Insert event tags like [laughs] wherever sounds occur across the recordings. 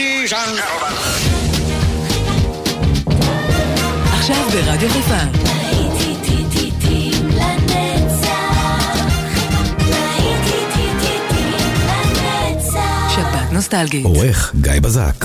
Ladies and gentlemen. עכשיו ברדיו חיפה. שבת נוסטלגית. עורך גיא בזק.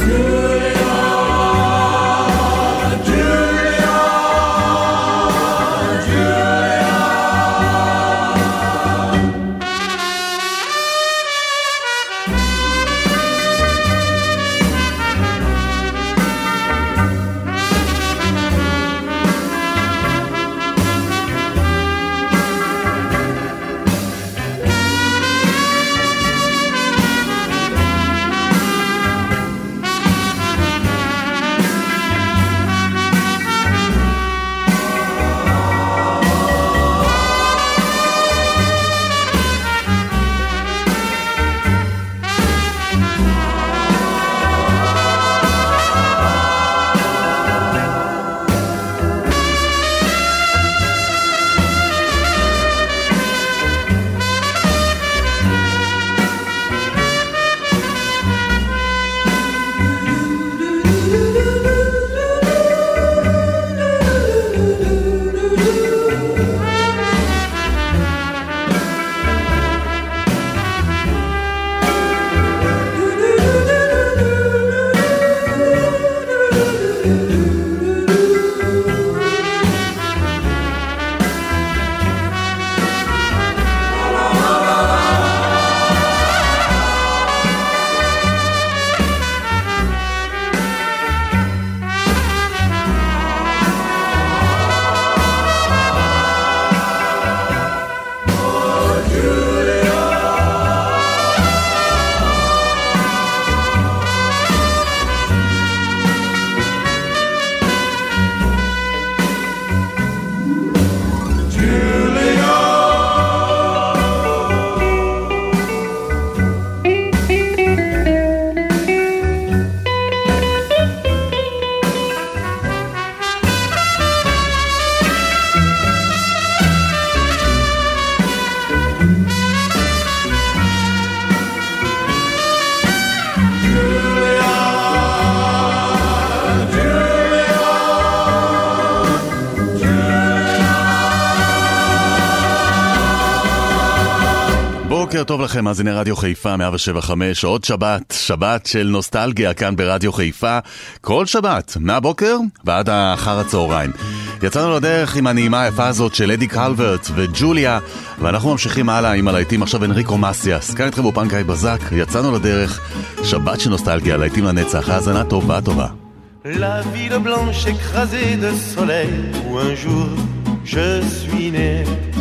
לכם, מאזיני רדיו חיפה 175, עוד שבת, שבת של נוסטלגיה כאן ברדיו חיפה, כל שבת, מהבוקר ועד אחר הצהריים. יצאנו לדרך עם הנעימה היפה הזאת של אדי קלברט וג'וליה, ואנחנו ממשיכים הלאה עם הלהיטים עכשיו אנריקו מסיאס. כאן איתכם גיא בזק, יצאנו לדרך, שבת של נוסטלגיה, להיטים לנצח, האזנה טובה טובה. La ville de.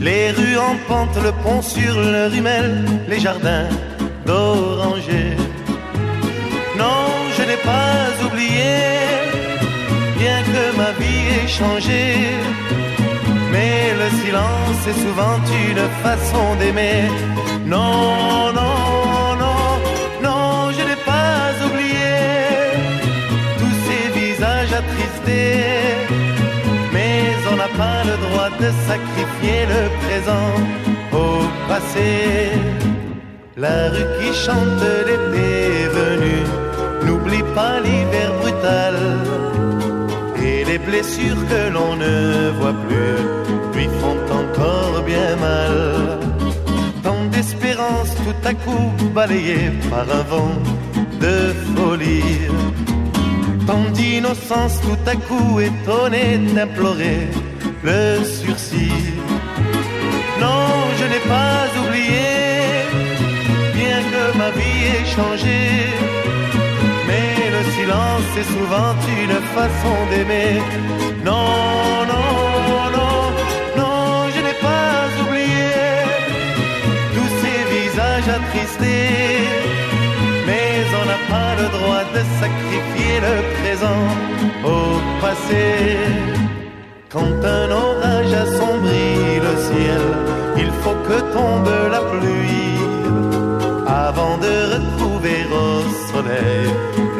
Les rues en pente, le pont sur le rimel, les jardins d'orangers. Non, je n'ai pas oublié, bien que ma vie ait changé. Mais le silence est souvent une façon d'aimer. Non, non, non, non, je n'ai pas oublié tous ces visages attristés pas le droit de sacrifier le présent au passé. La rue qui chante l'été venu n'oublie pas l'hiver brutal. Et les blessures que l'on ne voit plus lui font encore bien mal. Tant d'espérance tout à coup balayée par un vent de folie tant d'innocence tout à coup étonnée d'implorer le sursis. Non, je n'ai pas oublié, bien que ma vie ait changé. Mais le silence est souvent une façon d'aimer. Non, non, non, non, je n'ai pas oublié tous ces visages attristés on n'a pas le droit de sacrifier le présent au passé. Quand un orage assombrit le ciel, il faut que tombe la pluie avant de retrouver au soleil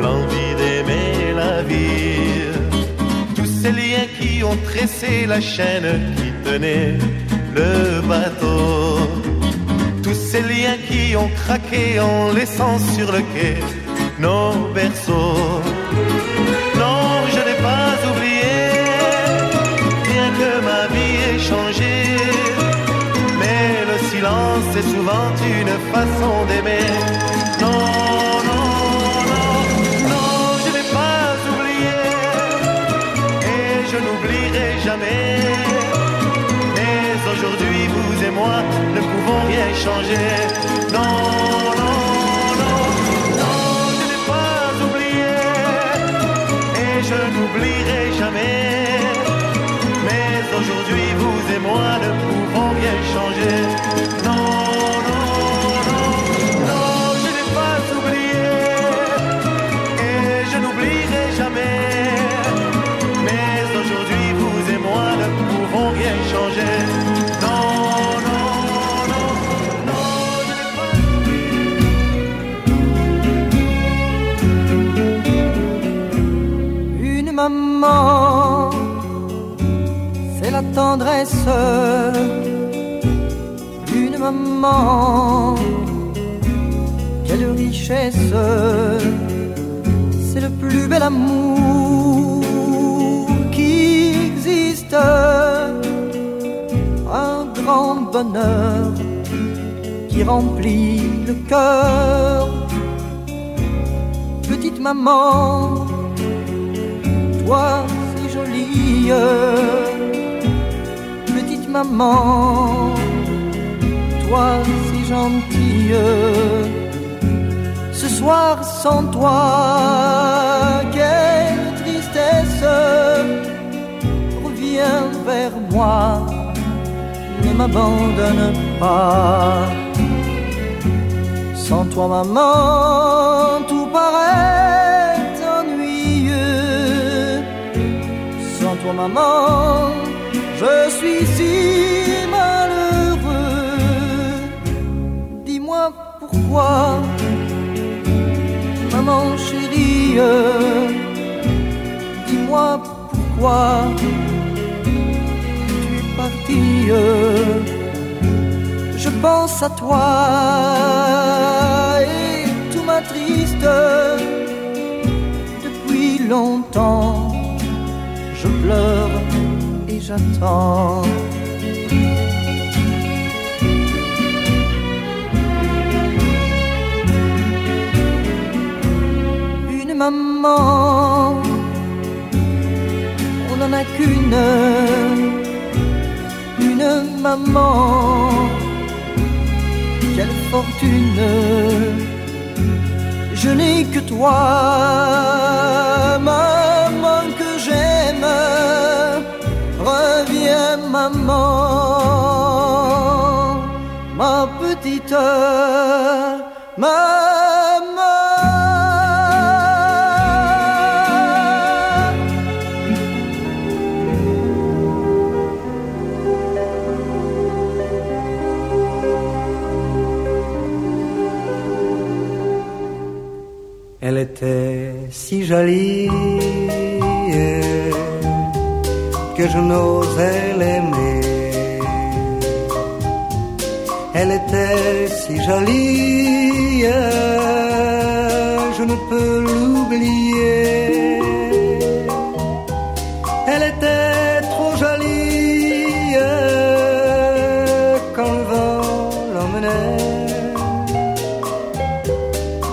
l'envie d'aimer la vie. Tous ces liens qui ont tressé la chaîne qui tenait le bateau tous ces liens qui ont craqué en laissant sur le quai nos berceaux. Une façon d'aimer. Non, non, non, non, je n'ai pas oublié, et je n'oublierai jamais. Mais aujourd'hui, vous et moi ne pouvons rien changer. Non, non, non, non, je n'ai pas oublié, et je n'oublierai jamais. Mais aujourd'hui, vous et moi ne pouvons rien changer. Maman, c'est la tendresse d'une maman. Quelle richesse, c'est le plus bel amour qui existe. Un grand bonheur qui remplit le cœur. Petite maman, toi si jolie, petite maman, toi si gentille. Ce soir sans toi, quelle tristesse, reviens vers moi, ne m'abandonne pas. Sans toi, maman, tout paraît Maman, je suis si malheureux. Dis-moi pourquoi, maman chérie. Dis-moi pourquoi tu es partie je pense à toi et tout m'attriste. Depuis longtemps, et j'attends. Une maman, on n'en a qu'une, une maman quelle fortune. Je n'ai que toi, Elle était si jolie que je n'osais l'aimer. Elle était si jolie, je ne peux l'oublier. Elle était trop jolie quand le vent l'emmenait.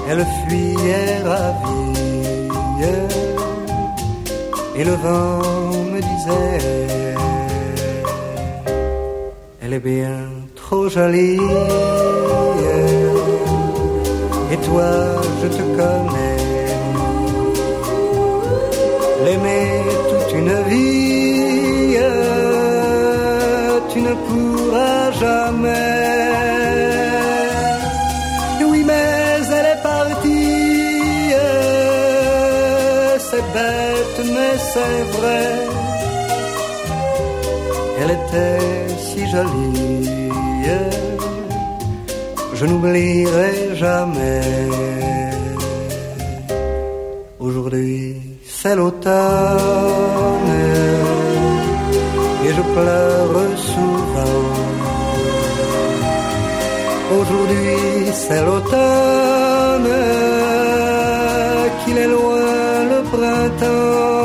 Elle fuyait ravie et le vent me disait Elle est bien et toi je te connais L'aimer toute une vie tu ne pourras jamais oui, mais elle est partie. C'est bête, mais c'est vrai. Si jolie. Je n'oublierai jamais. Aujourd'hui, c'est l'automne. Et je pleure souvent. Aujourd'hui c'est l'automne printemps.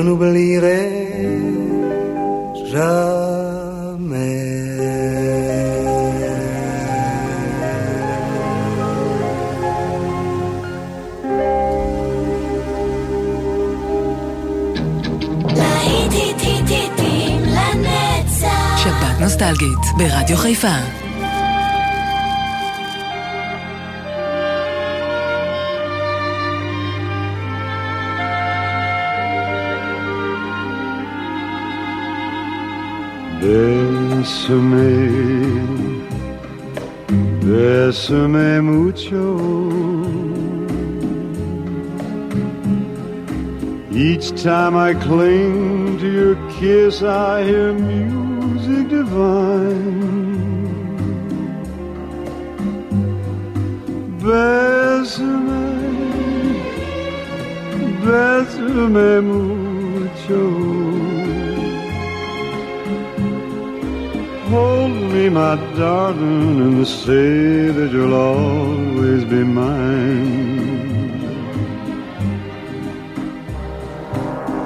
Je n'oublierai שבת נוסטלגית ברדיו חיפה Bésame, bésame mucho. Each time I cling to your kiss, I hear music divine. Bésame, bésame mucho. Hold me, my darling, and say that you'll always be mine.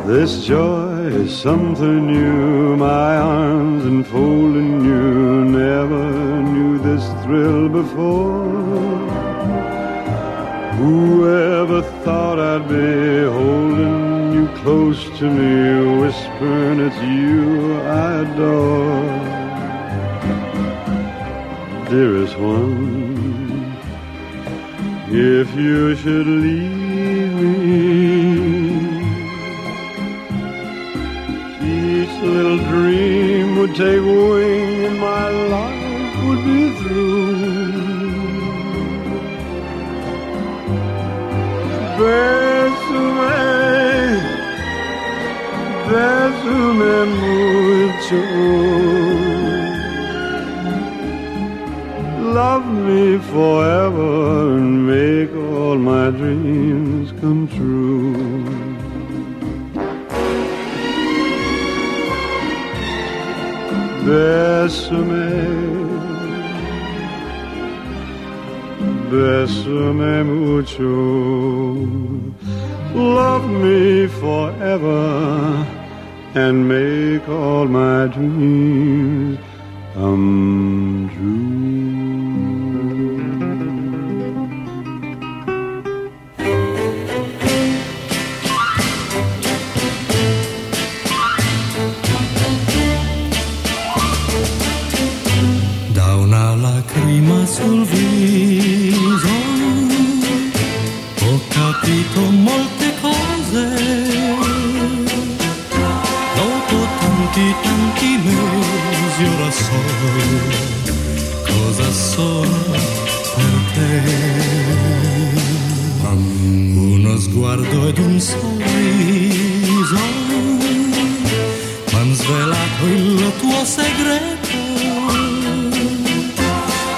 This joy is something new, my arms enfolding you. Never knew this thrill before. Whoever thought I'd be holding you close to me, whispering it's you I adore dearest one, if you should leave me, each little dream would take wing and my life would be through. Bésame, bésame mucho. Me forever and make all my dreams come true. Bésame, bésame mucho. Love me forever and make all my dreams come mesi ora so cosa sono per te. Uno sguardo ed un sorriso m'han svelato il tuo segreto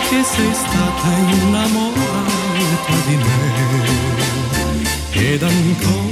che sei stata innamorata di me ed ancora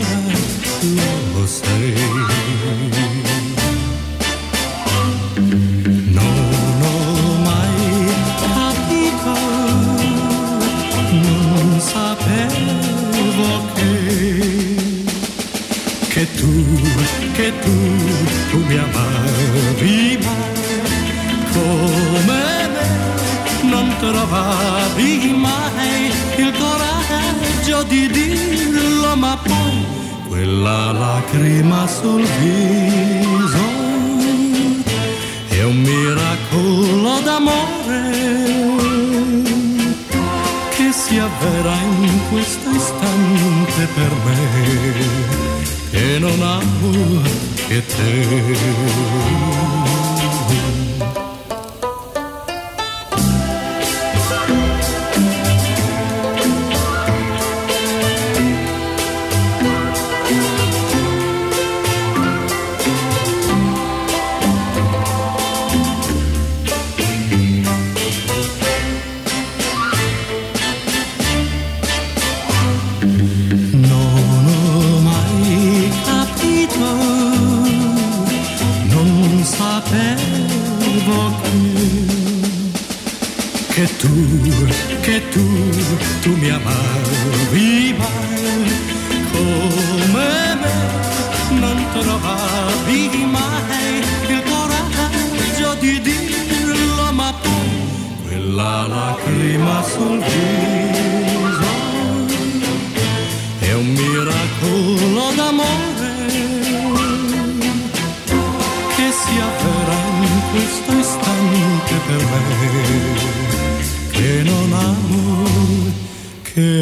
la lacrima sul viso è un miracolo d'amore che si avvera in questo istante per me che non amo che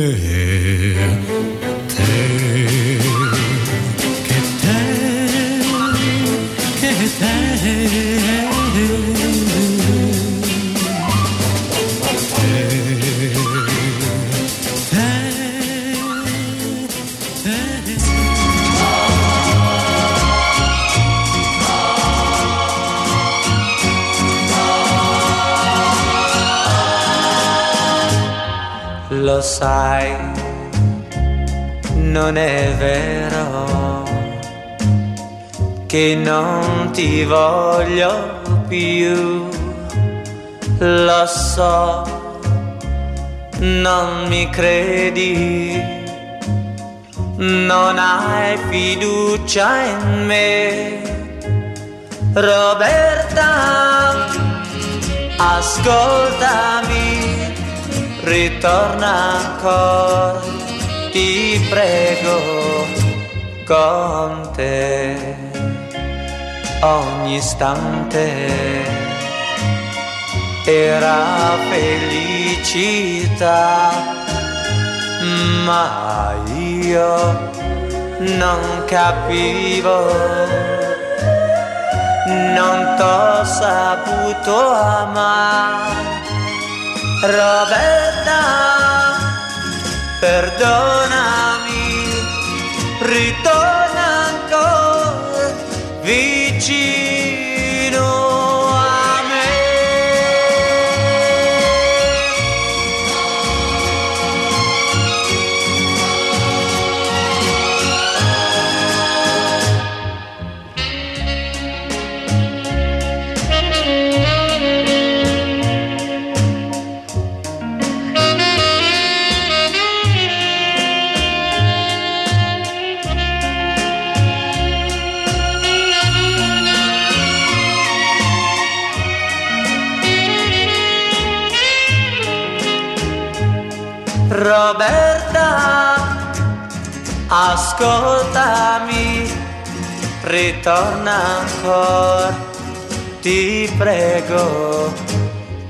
è. Sai, non è vero che non ti voglio più. Lo so, non mi credi, non hai fiducia in me. Roberta, ascoltami ritorna ancora, ti prego, con te. Ogni istante era felicità, ma io non capivo, non t'ho saputo amare Roberta, perdonami, ritorna ancora vicino. Ascoltami, ritorna ancora, ti prego,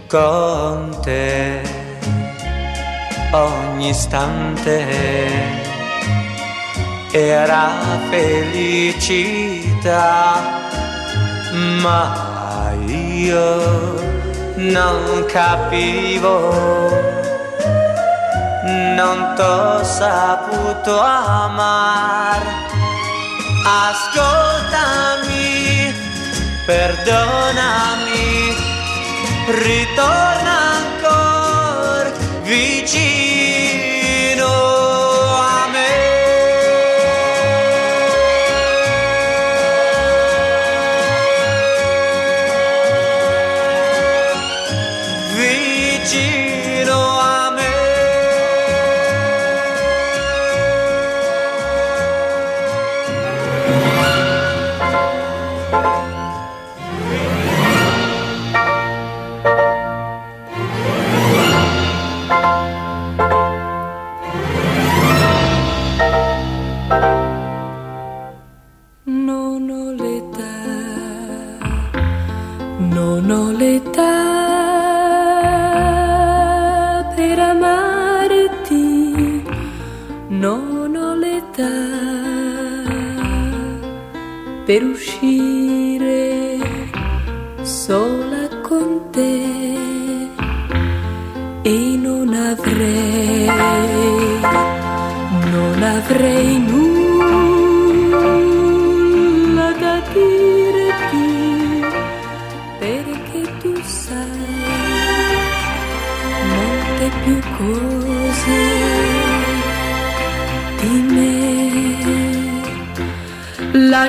con te. Ogni istante era felicità, ma io non capivo non t'ho saputo amar. Ascoltami, perdonami, ritorna ancora vicino.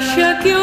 Lascia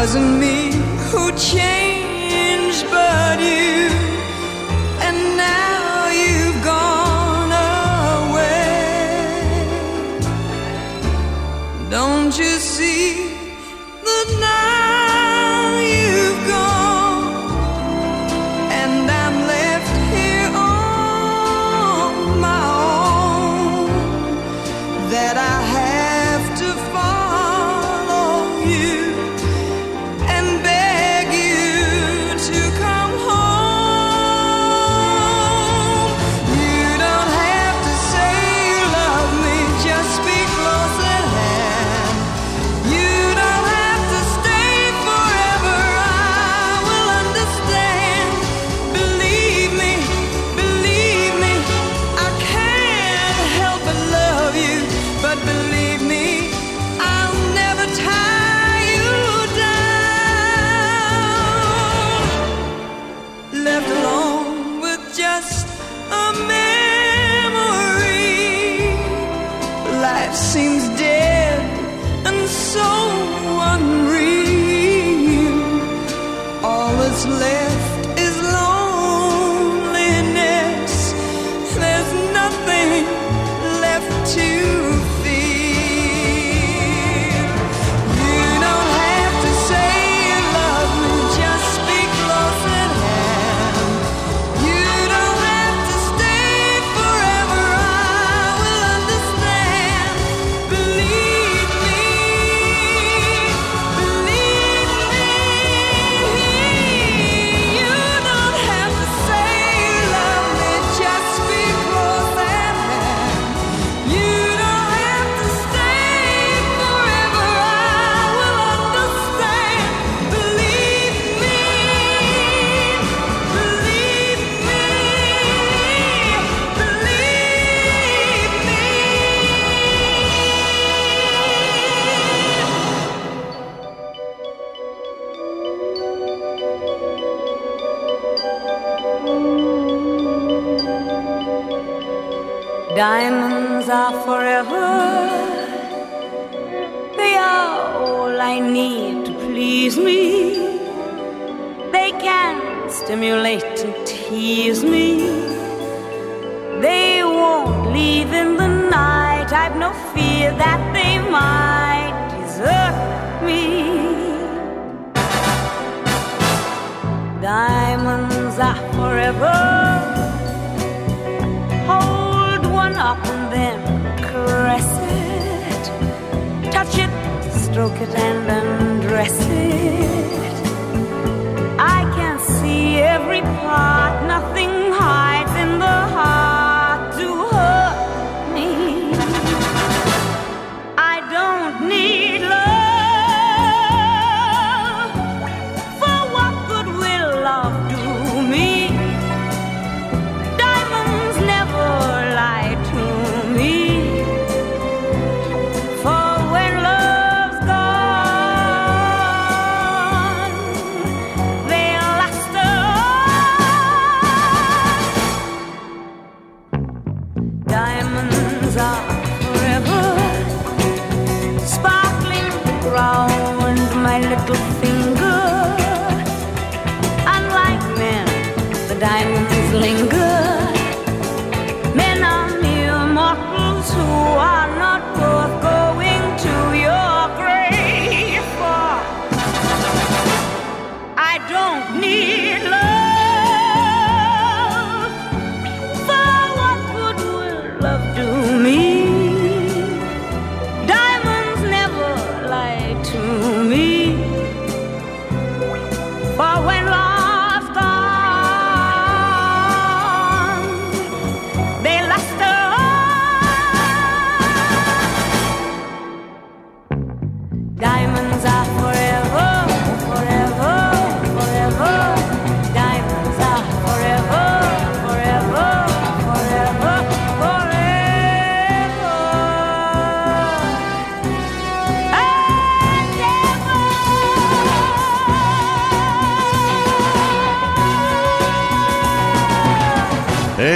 wasn't me need to please me. They can stimulate and tease me. They won't leave in the night. I've no fear that they might desert me. Diamonds are forever. Hold one up and then caress stroke it, and undress it. I can see every part, nothing diamonds linger.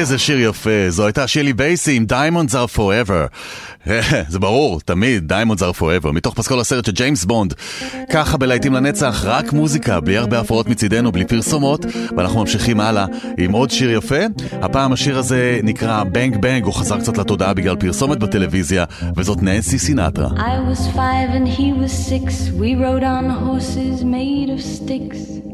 איזה שיר יפה, זו הייתה שלי בייסי עם Diamonds are forever. [laughs] זה ברור, תמיד Diamonds are forever, מתוך פסקול הסרט של ג'יימס בונד. ככה בלהיטים לנצח, רק מוזיקה, בלי הרבה הפרעות מצידנו, בלי פרסומות, ואנחנו ממשיכים הלאה עם עוד שיר יפה. הפעם השיר הזה נקרא בנג בנג, הוא חזר קצת לתודעה בגלל פרסומת בטלוויזיה, וזאת ננסי סינטרה. I was five and he was six. We rode on horses made of sticks.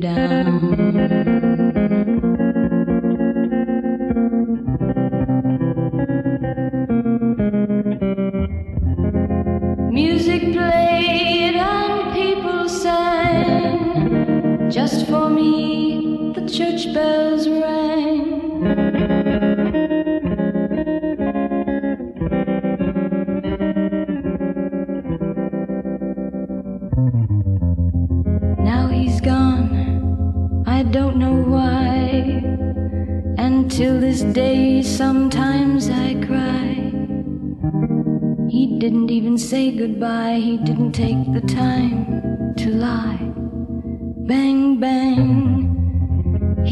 down.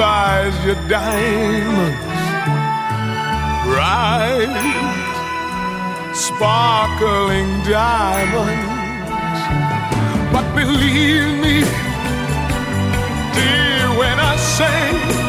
buys you diamonds bright, sparkling diamonds. But believe me, dear, when I say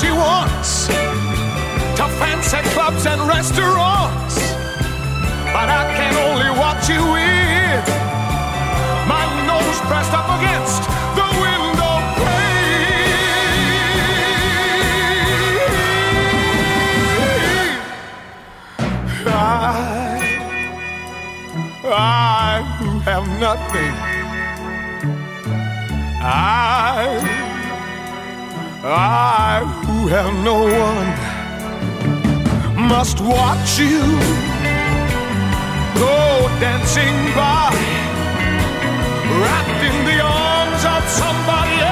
she wants to fancy clubs and restaurants. But I can only watch you with my nose pressed up against the window pane. I, I have nothing. I I, who have no one, must watch you go dancing by, wrapped in the arms of somebody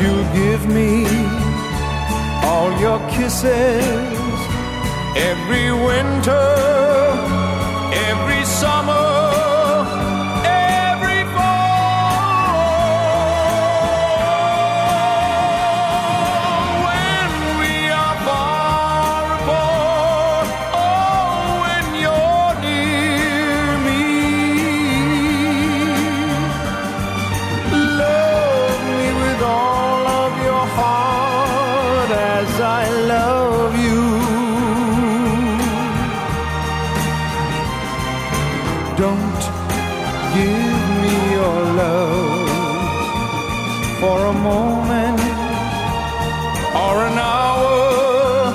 you'll give me. All your kisses for a moment or an hour.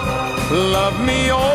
Love me always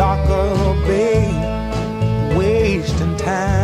of bay, wasting time.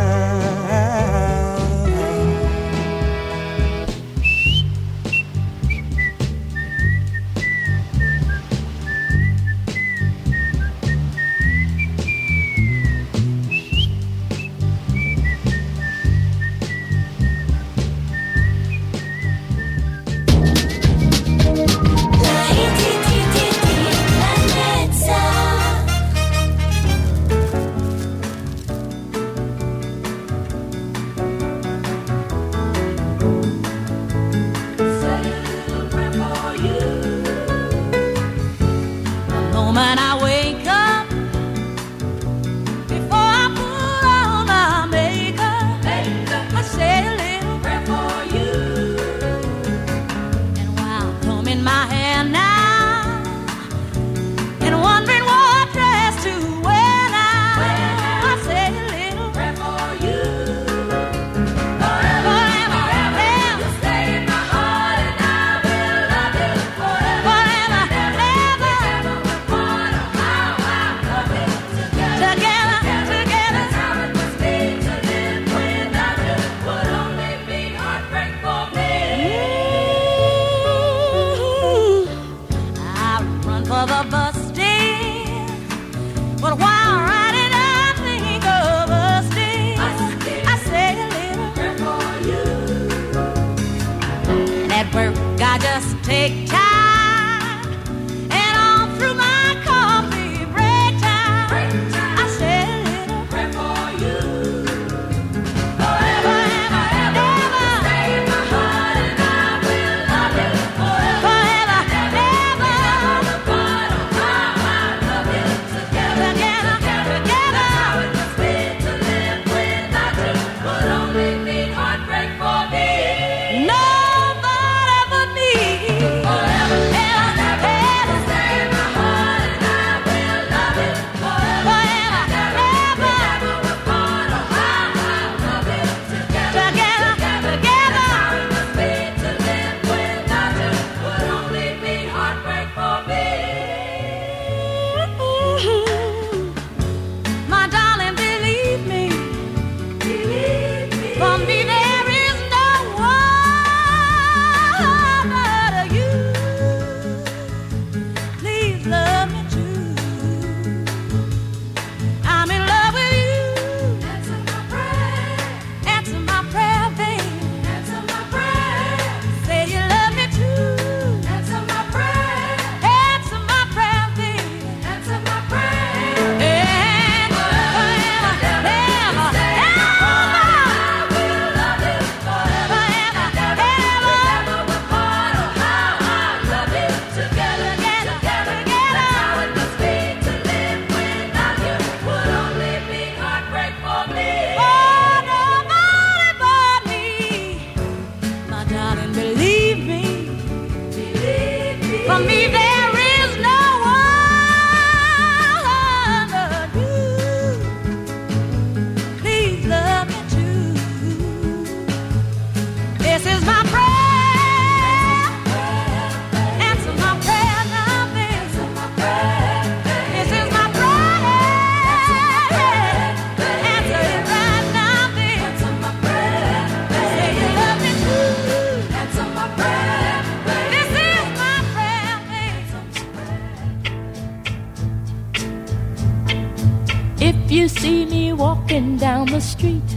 See me walking down the street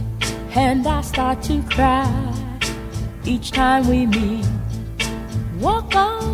and I start to cry each time we meet, walk on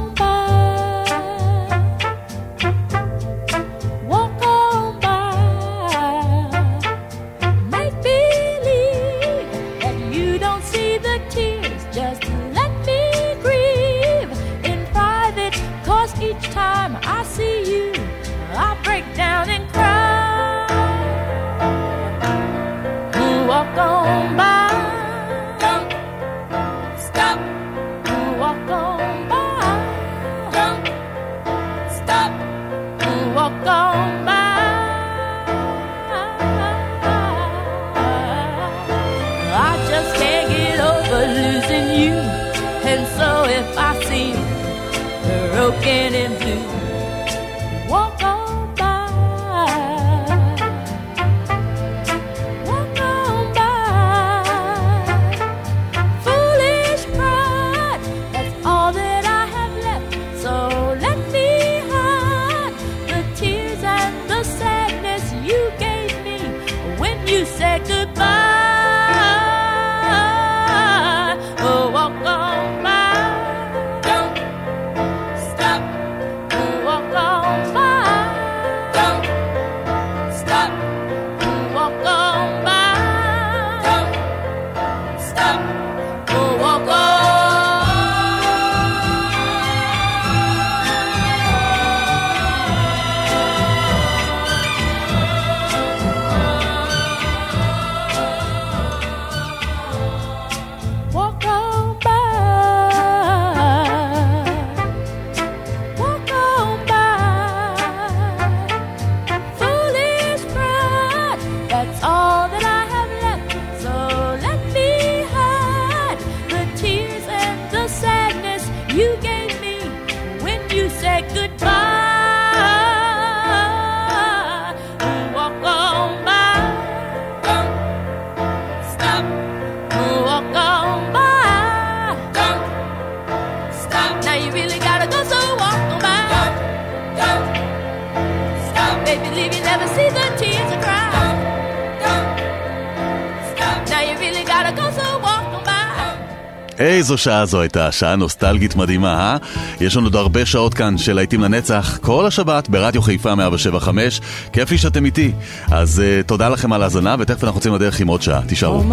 איזו שעה זו הייתה, שעה נוסטלגית מדהימה, אה? יש לנו עוד הרבה שעות כאן של להיטים לנצח, כל השבת ברדיו חיפה 175, כיף לי שאתם איתי. אז uh, תודה לכם על ההאזנה, ותכף אנחנו יוצאים לדרך עם עוד שעה, תישארו.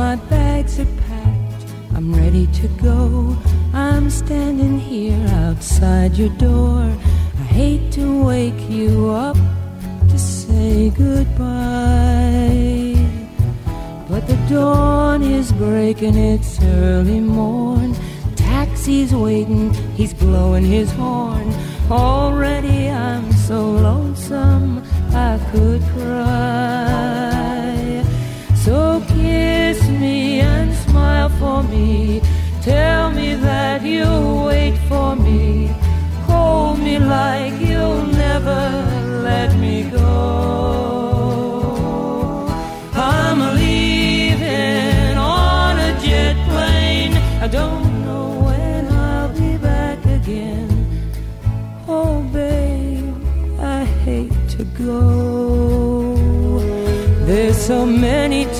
Door. Say goodbye. But the dawn is breaking, it's early morn. Taxi's waiting, he's blowing his horn. Already I'm so lonesome I could cry. So kiss me and smile for me. Tell me that you'll wait for me. Hold me like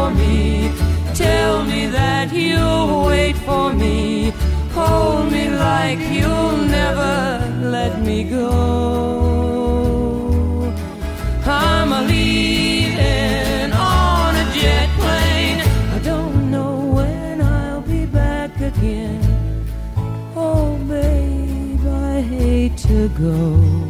For me. Tell me that you'll wait for me. Hold me like you'll never let me go. I'm a leaving on a jet plane. I don't know when I'll be back again. Oh, babe, I hate to go.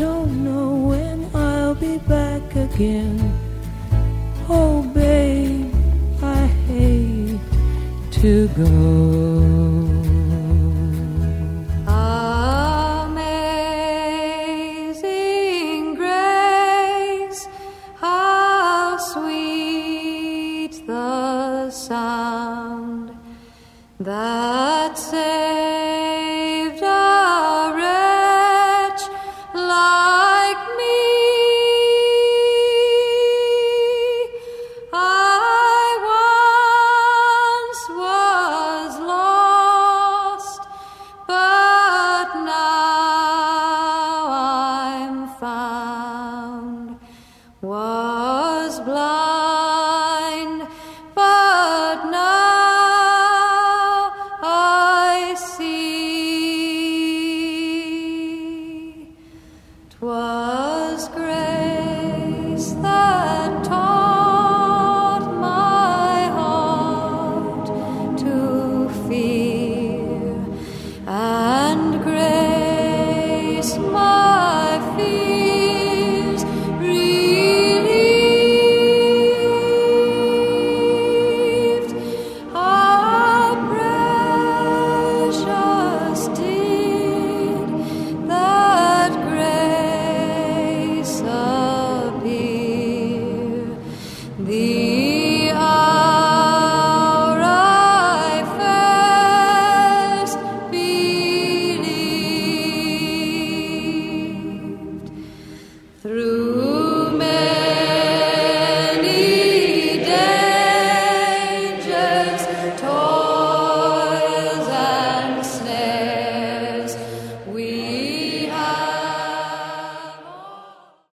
don't know when I'll be back again. Oh, babe, I hate to go.